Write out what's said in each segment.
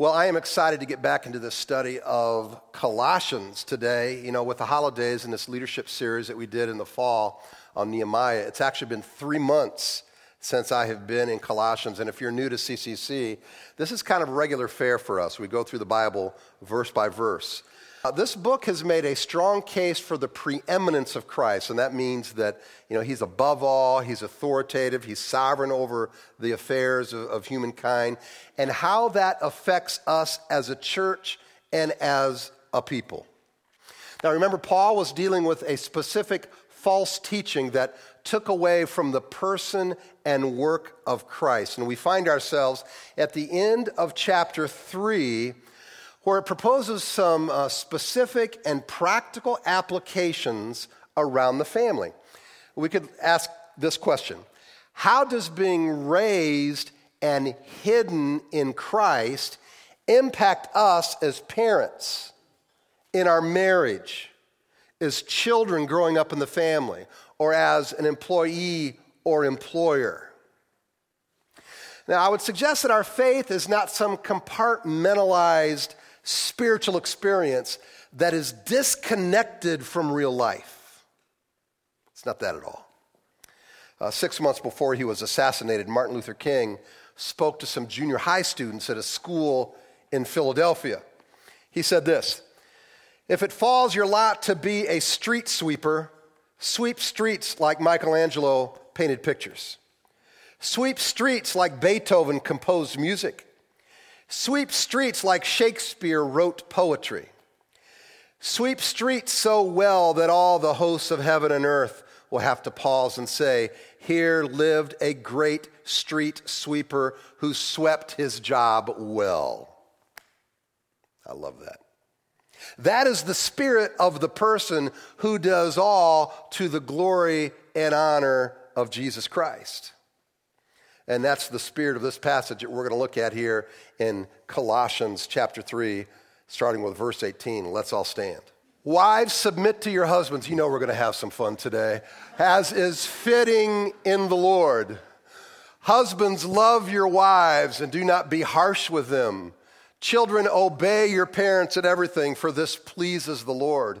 Well, I am excited to get back into this study of Colossians today. You know, with the holidays and this leadership series that we did in the fall on Nehemiah, it's actually been three months since I have been in Colossians. And if you're new to CCC, this is kind of regular fare for us. We go through the Bible verse by verse. Uh, this book has made a strong case for the preeminence of Christ, and that means that you know, he's above all, he's authoritative, he's sovereign over the affairs of, of humankind, and how that affects us as a church and as a people. Now, remember, Paul was dealing with a specific false teaching that took away from the person and work of Christ. And we find ourselves at the end of chapter 3 where it proposes some uh, specific and practical applications around the family. We could ask this question How does being raised and hidden in Christ impact us as parents, in our marriage, as children growing up in the family, or as an employee or employer? Now, I would suggest that our faith is not some compartmentalized spiritual experience that is disconnected from real life. It's not that at all. Uh, six months before he was assassinated, Martin Luther King spoke to some junior high students at a school in Philadelphia. He said this If it falls your lot to be a street sweeper, sweep streets like Michelangelo painted pictures. Sweep streets like Beethoven composed music. Sweep streets like Shakespeare wrote poetry. Sweep streets so well that all the hosts of heaven and earth will have to pause and say, Here lived a great street sweeper who swept his job well. I love that. That is the spirit of the person who does all to the glory and honor of Jesus Christ. And that's the spirit of this passage that we're going to look at here in Colossians chapter 3, starting with verse 18. Let's all stand. Wives, submit to your husbands. You know we're going to have some fun today, as is fitting in the Lord. Husbands, love your wives and do not be harsh with them. Children, obey your parents in everything, for this pleases the Lord.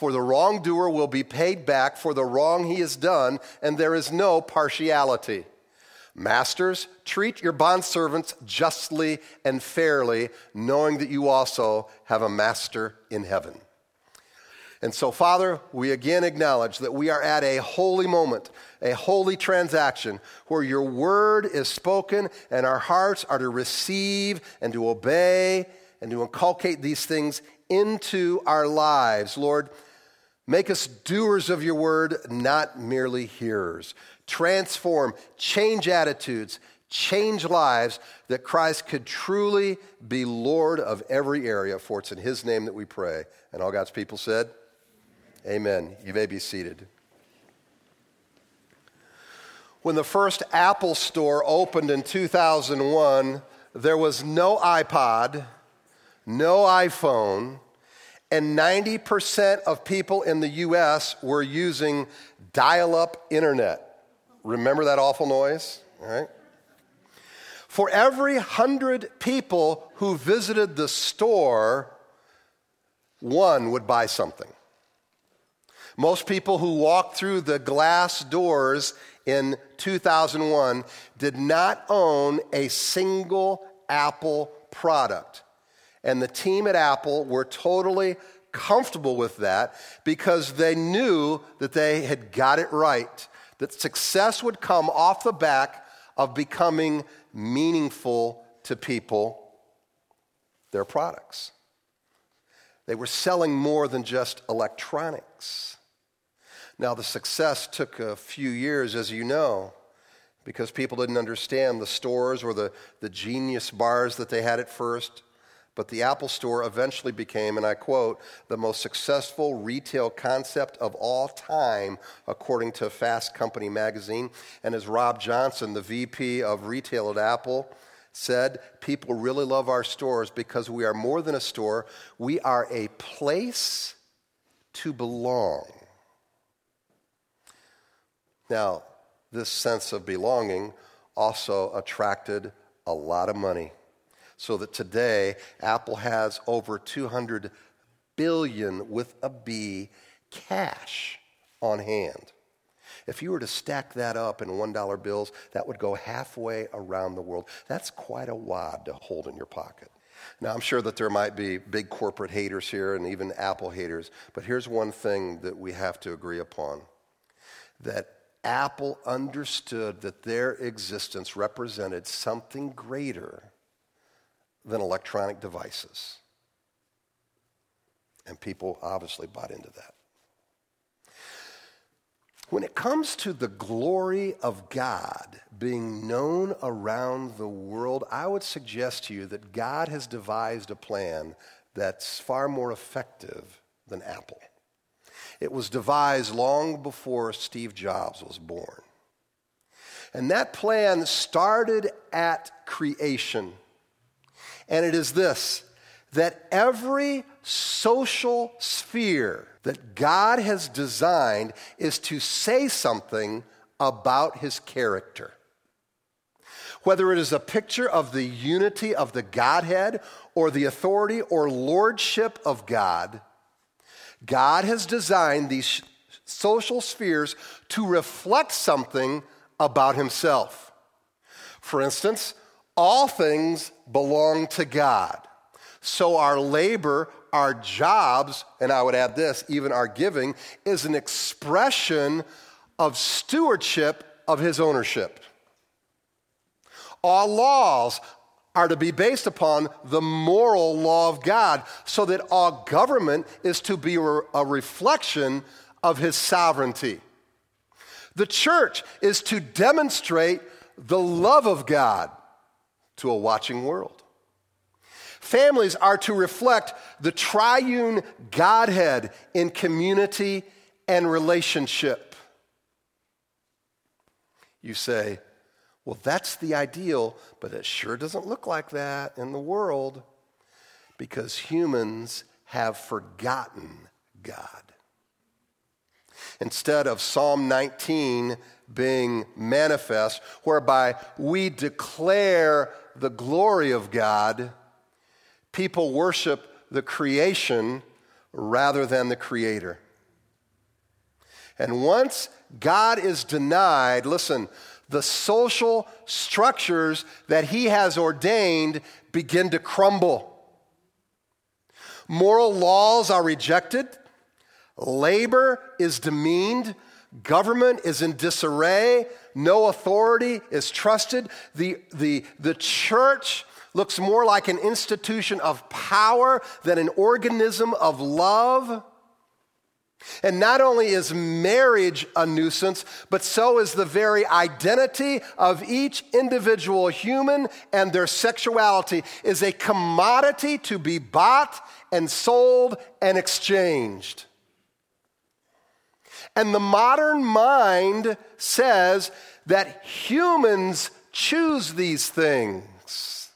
For the wrongdoer will be paid back for the wrong he has done, and there is no partiality. Masters, treat your bondservants justly and fairly, knowing that you also have a master in heaven. And so, Father, we again acknowledge that we are at a holy moment, a holy transaction where your word is spoken and our hearts are to receive and to obey and to inculcate these things into our lives. Lord, Make us doers of your word, not merely hearers. Transform, change attitudes, change lives that Christ could truly be Lord of every area. For it's in his name that we pray. And all God's people said, Amen. You may be seated. When the first Apple store opened in 2001, there was no iPod, no iPhone and 90% of people in the US were using dial up internet. Remember that awful noise? All right. For every 100 people who visited the store, one would buy something. Most people who walked through the glass doors in 2001 did not own a single Apple product. And the team at Apple were totally comfortable with that because they knew that they had got it right, that success would come off the back of becoming meaningful to people, their products. They were selling more than just electronics. Now, the success took a few years, as you know, because people didn't understand the stores or the, the genius bars that they had at first. But the Apple Store eventually became, and I quote, the most successful retail concept of all time, according to Fast Company magazine. And as Ron Johnson, the VP of retail at Apple, said, people really love our stores because we are more than a store, we are a place to belong. Now, this sense of belonging also attracted a lot of money. So that today, Apple has over 200 billion with a B cash on hand. If you were to stack that up in $1 bills, that would go halfway around the world. That's quite a wad to hold in your pocket. Now, I'm sure that there might be big corporate haters here and even Apple haters, but here's one thing that we have to agree upon that Apple understood that their existence represented something greater than electronic devices. And people obviously bought into that. When it comes to the glory of God being known around the world, I would suggest to you that God has devised a plan that's far more effective than Apple. It was devised long before Steve Jobs was born. And that plan started at creation. And it is this that every social sphere that God has designed is to say something about his character. Whether it is a picture of the unity of the Godhead or the authority or lordship of God, God has designed these social spheres to reflect something about himself. For instance, all things belong to God. So our labor, our jobs, and I would add this, even our giving, is an expression of stewardship of his ownership. All laws are to be based upon the moral law of God, so that all government is to be a reflection of his sovereignty. The church is to demonstrate the love of God to a watching world. Families are to reflect the triune Godhead in community and relationship. You say, well, that's the ideal, but it sure doesn't look like that in the world because humans have forgotten God. Instead of Psalm 19 being manifest, whereby we declare the glory of God, people worship the creation rather than the creator. And once God is denied, listen, the social structures that he has ordained begin to crumble. Moral laws are rejected, labor is demeaned, government is in disarray, no authority is trusted. The, the, the church looks more like an institution of power than an organism of love. And not only is marriage a nuisance, but so is the very identity of each individual human and their sexuality is a commodity to be bought and sold and exchanged. And the modern mind says that humans choose these things.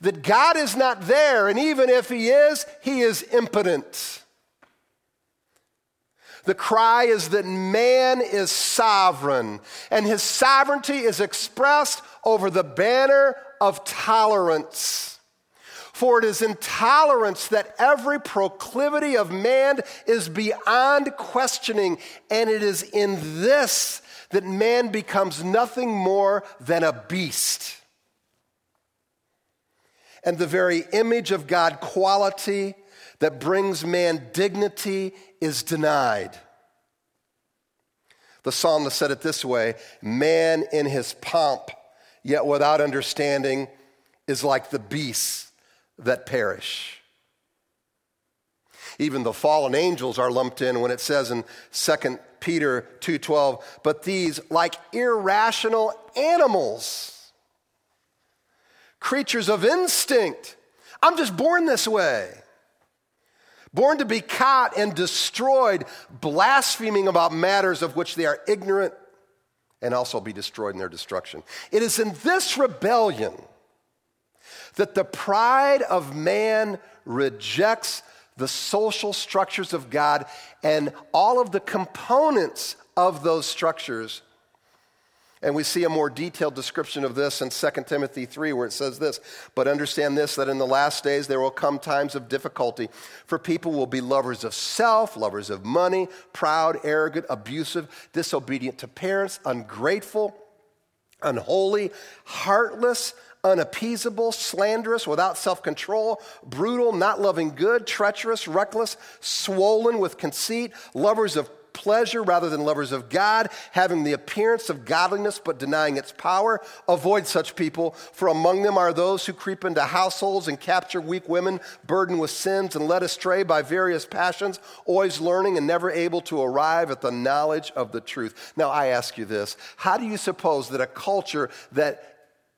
That God is not there, and even if He is, He is impotent. The cry is that man is sovereign, and his sovereignty is expressed over the banner of tolerance. For it is intolerance that every proclivity of man is beyond questioning, and it is in this that man becomes nothing more than a beast. And the very image of God quality that brings man dignity is denied. The psalmist said it this way Man in his pomp, yet without understanding, is like the beasts that perish. Even the fallen angels are lumped in when it says in 2 Peter 2:12, but these like irrational animals, creatures of instinct, I'm just born this way. Born to be caught and destroyed, blaspheming about matters of which they are ignorant and also be destroyed in their destruction. It is in this rebellion that the pride of man rejects the social structures of God and all of the components of those structures. And we see a more detailed description of this in 2 Timothy 3, where it says this But understand this, that in the last days there will come times of difficulty, for people will be lovers of self, lovers of money, proud, arrogant, abusive, disobedient to parents, ungrateful, unholy, heartless unappeasable, slanderous, without self control, brutal, not loving good, treacherous, reckless, swollen with conceit, lovers of pleasure rather than lovers of God, having the appearance of godliness but denying its power. Avoid such people, for among them are those who creep into households and capture weak women, burdened with sins and led astray by various passions, always learning and never able to arrive at the knowledge of the truth. Now, I ask you this how do you suppose that a culture that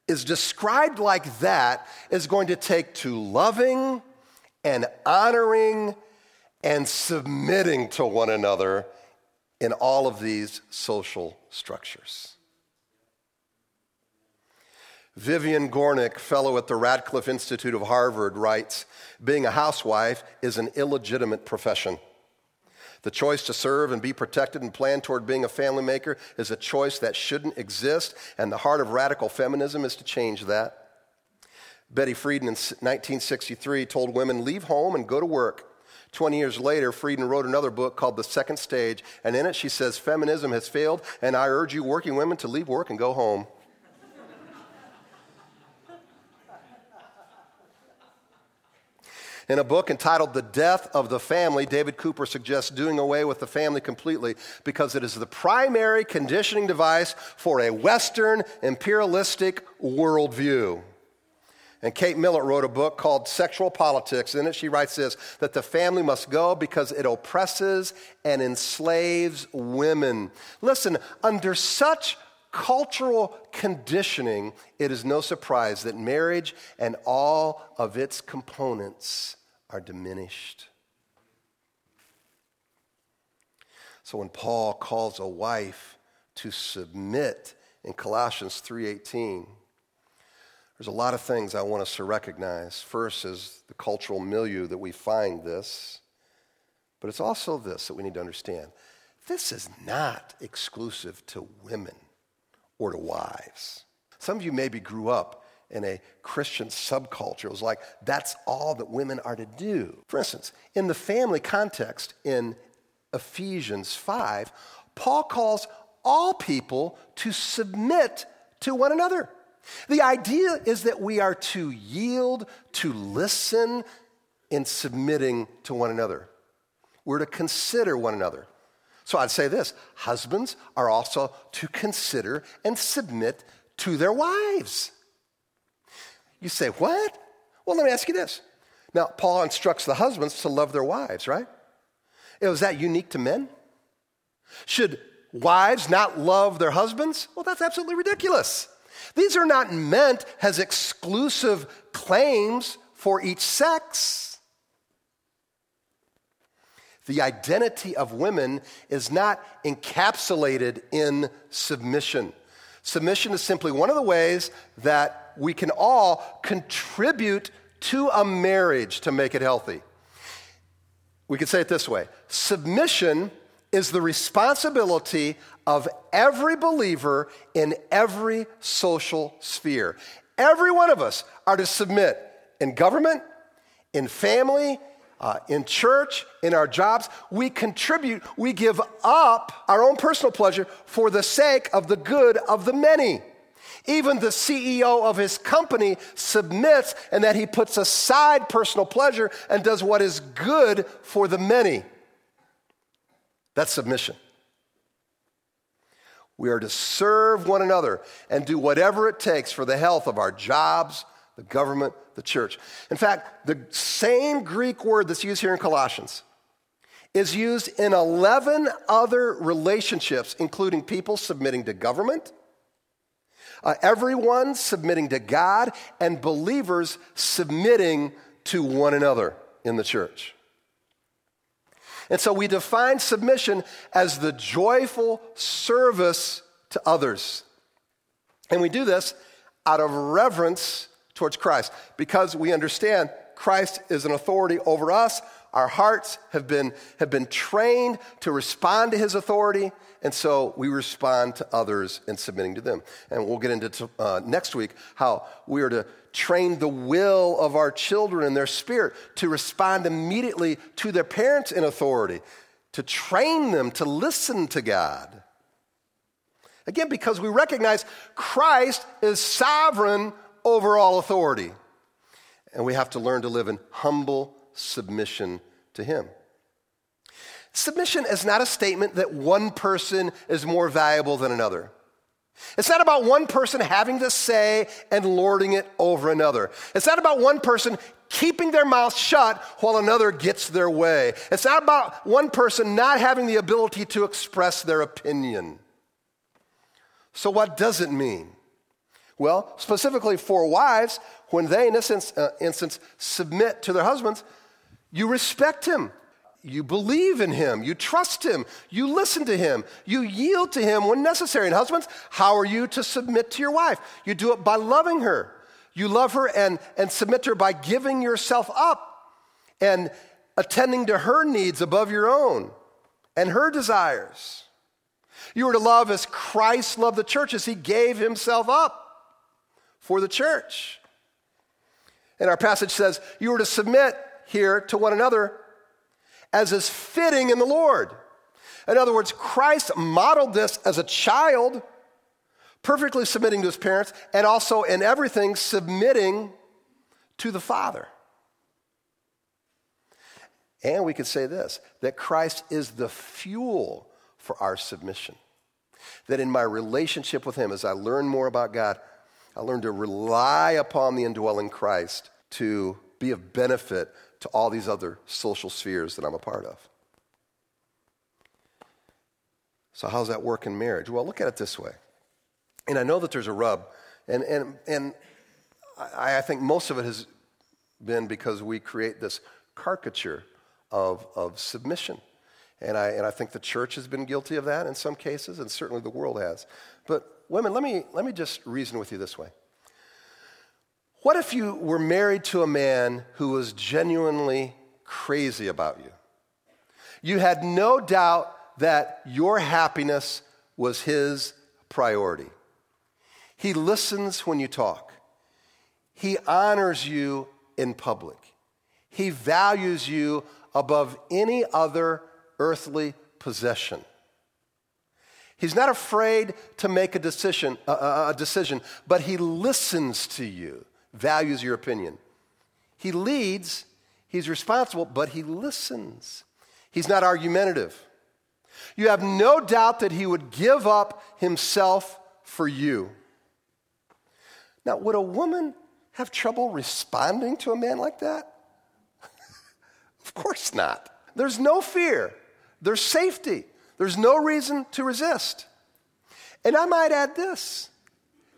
is described like that is going to take to loving and honoring and submitting to one another in all of these social structures. Vivian Gornick, fellow at the Radcliffe Institute of Harvard, writes Being a housewife is an illegitimate profession. The choice to serve and be protected and plan toward being a family maker is a choice that shouldn't exist, and the heart of radical feminism is to change that. Betty Friedan in 1963 told women, Leave home and go to work. 20 years later, Friedan wrote another book called The Second Stage, and in it she says, Feminism has failed, and I urge you working women to leave work and go home. In a book entitled The Death of the Family, David Cooper suggests doing away with the family completely because it is the primary conditioning device for a Western imperialistic worldview. And Kate Millett wrote a book called Sexual Politics. In it, she writes this that the family must go because it oppresses and enslaves women. Listen, under such cultural conditioning, it is no surprise that marriage and all of its components are diminished. So when Paul calls a wife to submit in Colossians 3:18, there's a lot of things I want us to recognize. First is the cultural milieu that we find this, but it's also this that we need to understand. This is not exclusive to women or to wives. Some of you maybe grew up in a Christian subculture. It was like, that's all that women are to do. For instance, in the family context in Ephesians 5, Paul calls all people to submit to one another. The idea is that we are to yield, to listen in submitting to one another. We're to consider one another. So I'd say this husbands are also to consider and submit to their wives. You say, What? Well, let me ask you this. Now, Paul instructs the husbands to love their wives, right? Is that unique to men? Should wives not love their husbands? Well, that's absolutely ridiculous. These are not meant as exclusive claims for each sex. The identity of women is not encapsulated in submission. Submission is simply one of the ways that we can all contribute to a marriage to make it healthy. We could say it this way submission is the responsibility of every believer in every social sphere. Every one of us are to submit in government, in family, uh, in church, in our jobs. We contribute, we give up our own personal pleasure for the sake of the good of the many. Even the CEO of his company submits and that he puts aside personal pleasure and does what is good for the many. That's submission. We are to serve one another and do whatever it takes for the health of our jobs, the government, the church. In fact, the same Greek word that's used here in Colossians is used in 11 other relationships, including people submitting to government, uh, everyone submitting to God and believers submitting to one another in the church. And so we define submission as the joyful service to others. And we do this out of reverence towards Christ because we understand Christ is an authority over us. Our hearts have been, have been trained to respond to his authority, and so we respond to others in submitting to them. And we'll get into uh, next week how we are to train the will of our children and their spirit to respond immediately to their parents in authority, to train them to listen to God. Again, because we recognize Christ is sovereign over all authority. And we have to learn to live in humble submission to Him. Submission is not a statement that one person is more valuable than another. It's not about one person having to say and lording it over another. It's not about one person keeping their mouth shut while another gets their way. It's not about one person not having the ability to express their opinion. So, what does it mean? Well, specifically for wives, when they, in this uh, instance, submit to their husbands, you respect him. You believe in him. You trust him. You listen to him. You yield to him when necessary. And husbands, how are you to submit to your wife? You do it by loving her. You love her and, and submit to her by giving yourself up and attending to her needs above your own and her desires. You are to love as Christ loved the church, as he gave himself up for the church. And our passage says, You are to submit here to one another as is fitting in the Lord. In other words, Christ modeled this as a child, perfectly submitting to his parents, and also in everything submitting to the Father. And we could say this that Christ is the fuel for our submission. That in my relationship with Him, as I learn more about God, I learn to rely upon the indwelling Christ to be of benefit to all these other social spheres that I'm a part of. So, how's that work in marriage? Well, look at it this way. And I know that there's a rub, and, and, and I, I think most of it has been because we create this caricature of, of submission. And I, and I think the church has been guilty of that in some cases, and certainly the world has. But, women, let me, let me just reason with you this way. What if you were married to a man who was genuinely crazy about you? You had no doubt that your happiness was his priority. He listens when you talk, he honors you in public, he values you above any other earthly possession. He's not afraid to make a decision, a, decision, but he listens to you values your opinion. He leads, he's responsible, but he listens. He's not argumentative. You have no doubt that he would give up himself for you. Now, would a woman have trouble responding to a man like that? of course not. There's no fear, there's safety, there's no reason to resist. And I might add this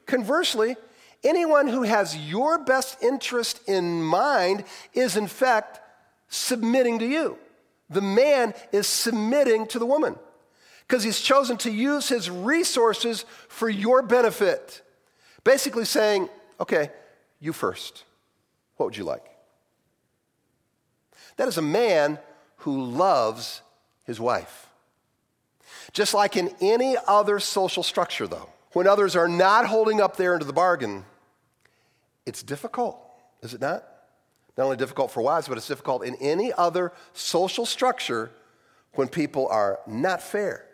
conversely, Anyone who has your best interest in mind is, in fact, submitting to you. The man is submitting to the woman because he's chosen to use his resources for your benefit. Basically saying, okay, you first. What would you like? That is a man who loves his wife. Just like in any other social structure, though, when others are not holding up their end of the bargain, it's difficult, is it not? Not only difficult for wives, but it's difficult in any other social structure when people are not fair.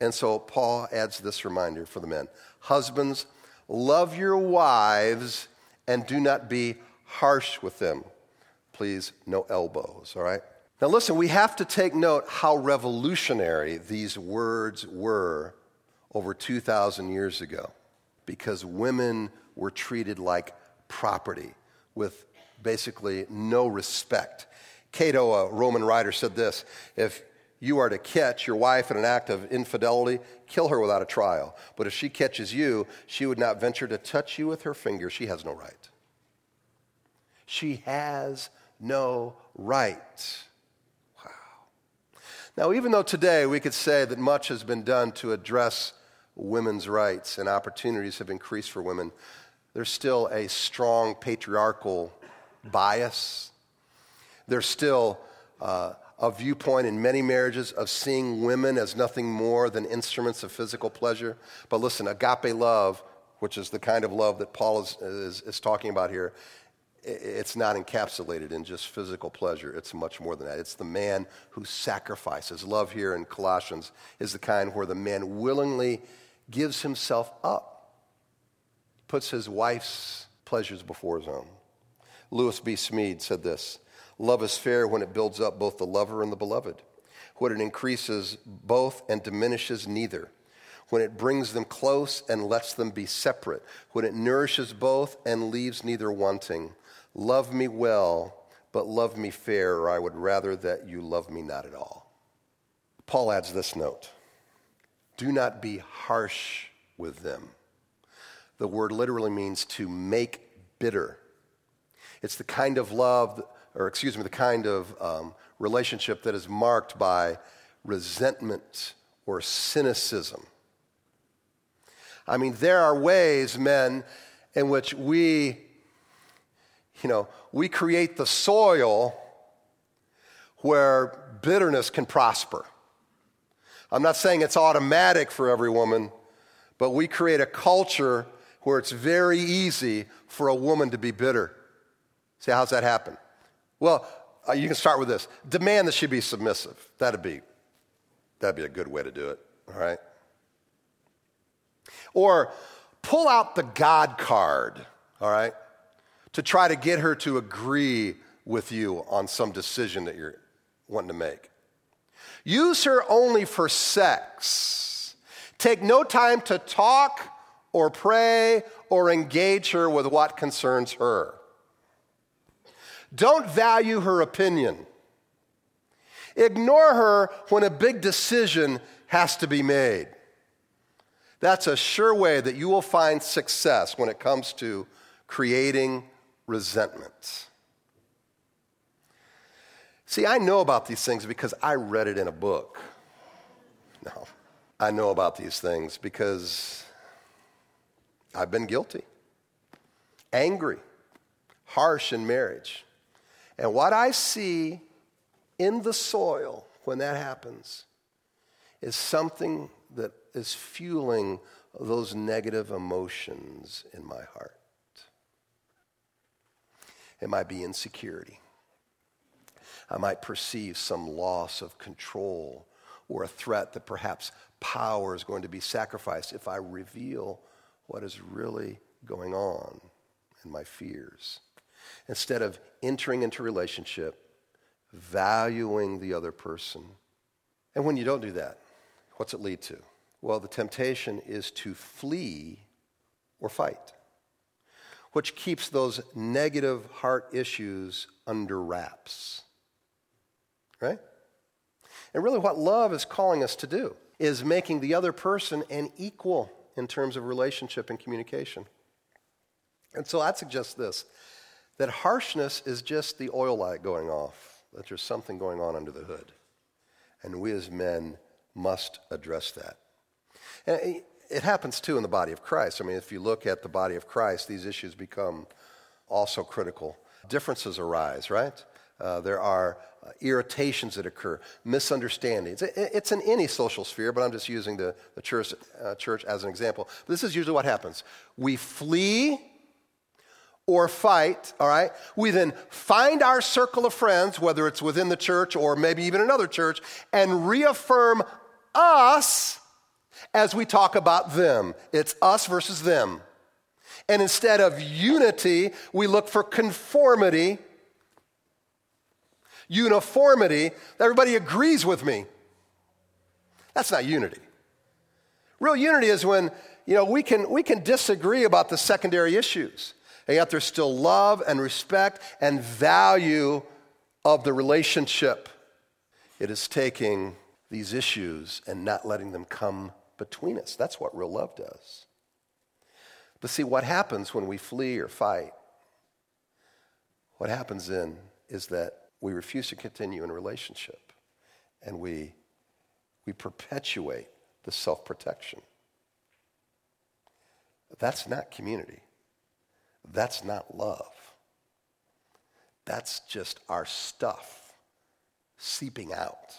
And so Paul adds this reminder for the men Husbands, love your wives and do not be harsh with them. Please, no elbows, all right? Now, listen, we have to take note how revolutionary these words were over 2,000 years ago because women were treated like property with basically no respect. Cato, a Roman writer, said this If you are to catch your wife in an act of infidelity, kill her without a trial. But if she catches you, she would not venture to touch you with her finger. She has no right. She has no right. Wow. Now, even though today we could say that much has been done to address women's rights and opportunities have increased for women, there's still a strong patriarchal bias. There's still uh, a viewpoint in many marriages of seeing women as nothing more than instruments of physical pleasure. But listen, agape love, which is the kind of love that Paul is, is, is talking about here, it's not encapsulated in just physical pleasure. It's much more than that. It's the man who sacrifices. Love here in Colossians is the kind where the man willingly gives himself up, puts his wife's pleasures before his own. Lewis B. Smedes said this Love is fair when it builds up both the lover and the beloved, when it increases both and diminishes neither, when it brings them close and lets them be separate, when it nourishes both and leaves neither wanting. Love me well, but love me fair, or I would rather that you love me not at all. Paul adds this note do not be harsh with them. The word literally means to make bitter. It's the kind of love, or excuse me, the kind of um, relationship that is marked by resentment or cynicism. I mean, there are ways, men, in which we, you know, we create the soil where bitterness can prosper. I'm not saying it's automatic for every woman, but we create a culture where it's very easy for a woman to be bitter. See, how's that happen? Well, uh, you can start with this demand that she be submissive. That'd be, that'd be a good way to do it, all right? Or pull out the God card, all right, to try to get her to agree with you on some decision that you're wanting to make. Use her only for sex. Take no time to talk or pray or engage her with what concerns her. Don't value her opinion. Ignore her when a big decision has to be made. That's a sure way that you will find success when it comes to creating resentment. See, I know about these things because I read it in a book. No, I know about these things because I've been guilty, angry, harsh in marriage. And what I see in the soil when that happens is something that is fueling those negative emotions in my heart. It might be insecurity. I might perceive some loss of control or a threat that perhaps power is going to be sacrificed if I reveal what is really going on and my fears. Instead of entering into relationship, valuing the other person. And when you don't do that, what's it lead to? Well, the temptation is to flee or fight, which keeps those negative heart issues under wraps right? And really, what love is calling us to do is making the other person an equal in terms of relationship and communication. And so I'd suggest this that harshness is just the oil light going off, that there's something going on under the hood. And we as men must address that. And it happens too in the body of Christ. I mean, if you look at the body of Christ, these issues become also critical. Differences arise, right? Uh, there are uh, irritations that occur, misunderstandings. it's in any social sphere, but I'm just using the, the church, uh, church as an example. This is usually what happens. We flee or fight, all right? We then find our circle of friends, whether it's within the church or maybe even another church, and reaffirm us as we talk about them. It's us versus them. And instead of unity, we look for conformity uniformity, everybody agrees with me. That's not unity. Real unity is when, you know, we can, we can disagree about the secondary issues, and yet there's still love and respect and value of the relationship. It is taking these issues and not letting them come between us. That's what real love does. But see, what happens when we flee or fight? What happens then is that we refuse to continue in relationship and we, we perpetuate the self protection. That's not community. That's not love. That's just our stuff seeping out.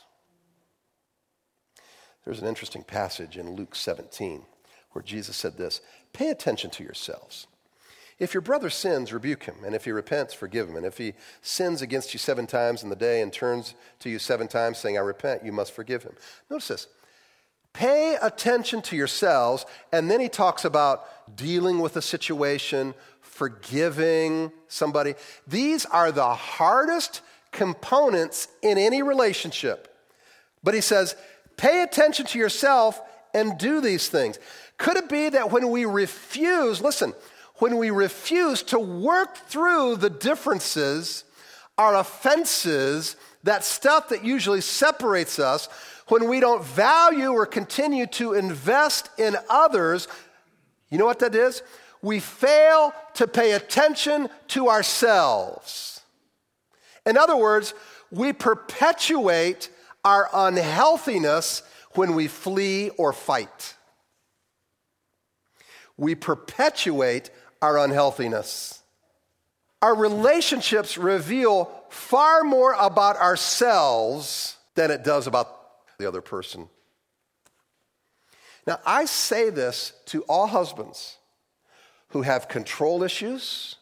There's an interesting passage in Luke 17 where Jesus said this Pay attention to yourselves. If your brother sins, rebuke him, and if he repents, forgive him. And if he sins against you seven times in the day and turns to you seven times saying, I repent, you must forgive him. Notice this pay attention to yourselves, and then he talks about dealing with a situation, forgiving somebody. These are the hardest components in any relationship. But he says, pay attention to yourself and do these things. Could it be that when we refuse, listen, when we refuse to work through the differences, our offenses, that stuff that usually separates us, when we don't value or continue to invest in others, you know what that is? We fail to pay attention to ourselves. In other words, we perpetuate our unhealthiness when we flee or fight. We perpetuate our unhealthiness. Our relationships reveal far more about ourselves than it does about the other person. Now, I say this to all husbands who have control issues,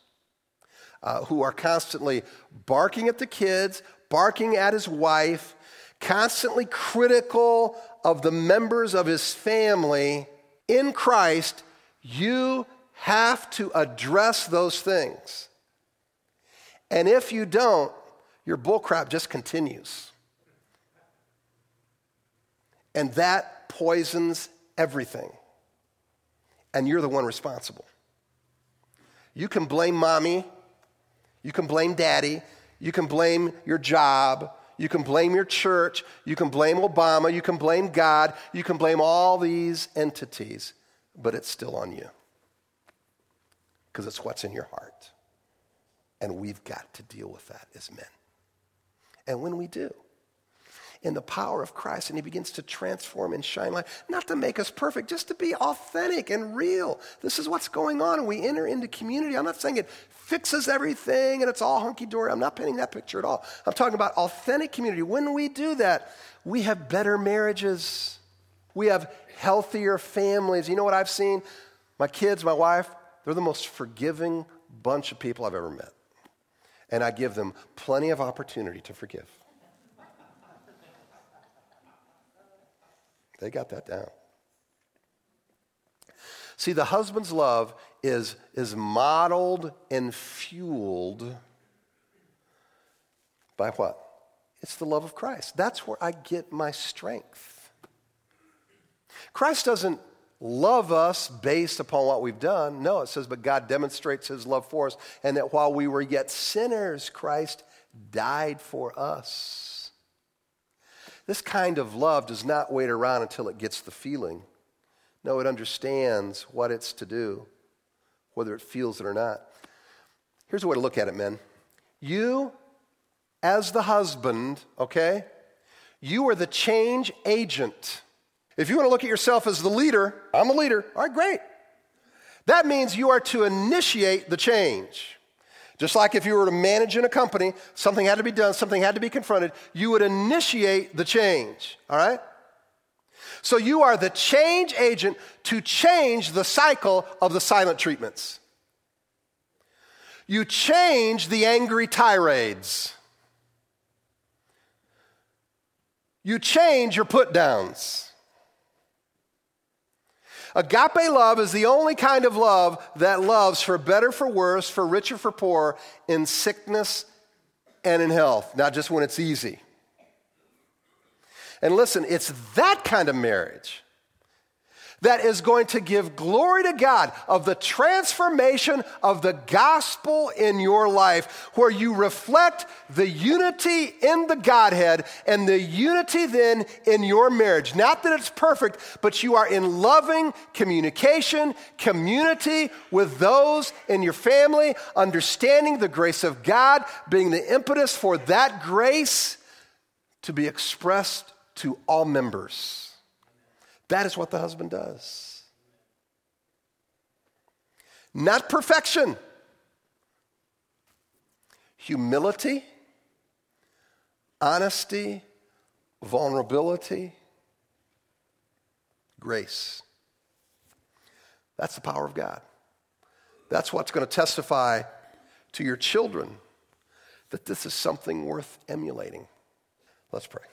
uh, who are constantly barking at the kids, barking at his wife, constantly critical of the members of his family. In Christ, you have to address those things. And if you don't, your bullcrap just continues. And that poisons everything. And you're the one responsible. You can blame mommy, you can blame daddy, you can blame your job, you can blame your church, you can blame Obama, you can blame God, you can blame all these entities, but it's still on you. Because it's what's in your heart. And we've got to deal with that as men. And when we do, in the power of Christ and he begins to transform and shine light, not to make us perfect, just to be authentic and real. This is what's going on. And we enter into community. I'm not saying it fixes everything and it's all hunky dory. I'm not painting that picture at all. I'm talking about authentic community. When we do that, we have better marriages, we have healthier families. You know what I've seen? My kids, my wife, they're the most forgiving bunch of people I've ever met. And I give them plenty of opportunity to forgive. They got that down. See, the husband's love is, is modeled and fueled by what? It's the love of Christ. That's where I get my strength. Christ doesn't love us based upon what we've done. No, it says, but God demonstrates his love for us, and that while we were yet sinners, Christ died for us. This kind of love does not wait around until it gets the feeling. No, it understands what it's to do, whether it feels it or not. Here's a way to look at it, men. You, as the husband, okay, you are the change agent. If you want to look at yourself as the leader, I'm a leader. All right, great. That means you are to initiate the change. Just like if you were to manage in a company, something had to be done, something had to be confronted, you would initiate the change, all right? So you are the change agent to change the cycle of the silent treatments. You change the angry tirades. You change your put downs. Agape love is the only kind of love that loves for better, for worse, for richer, for poor, in sickness and in health, not just when it's easy. And listen, it's that kind of marriage that is going to give glory to God of the transformation of the gospel in your life, where you reflect the unity in the Godhead and the unity then in your marriage. Not that it's perfect, but you are in loving communication, community with those in your family, understanding the grace of God, being the impetus for that grace to be expressed to all members. That is what the husband does. Not perfection, humility, honesty, vulnerability, grace. That's the power of God. That's what's going to testify to your children that this is something worth emulating. Let's pray.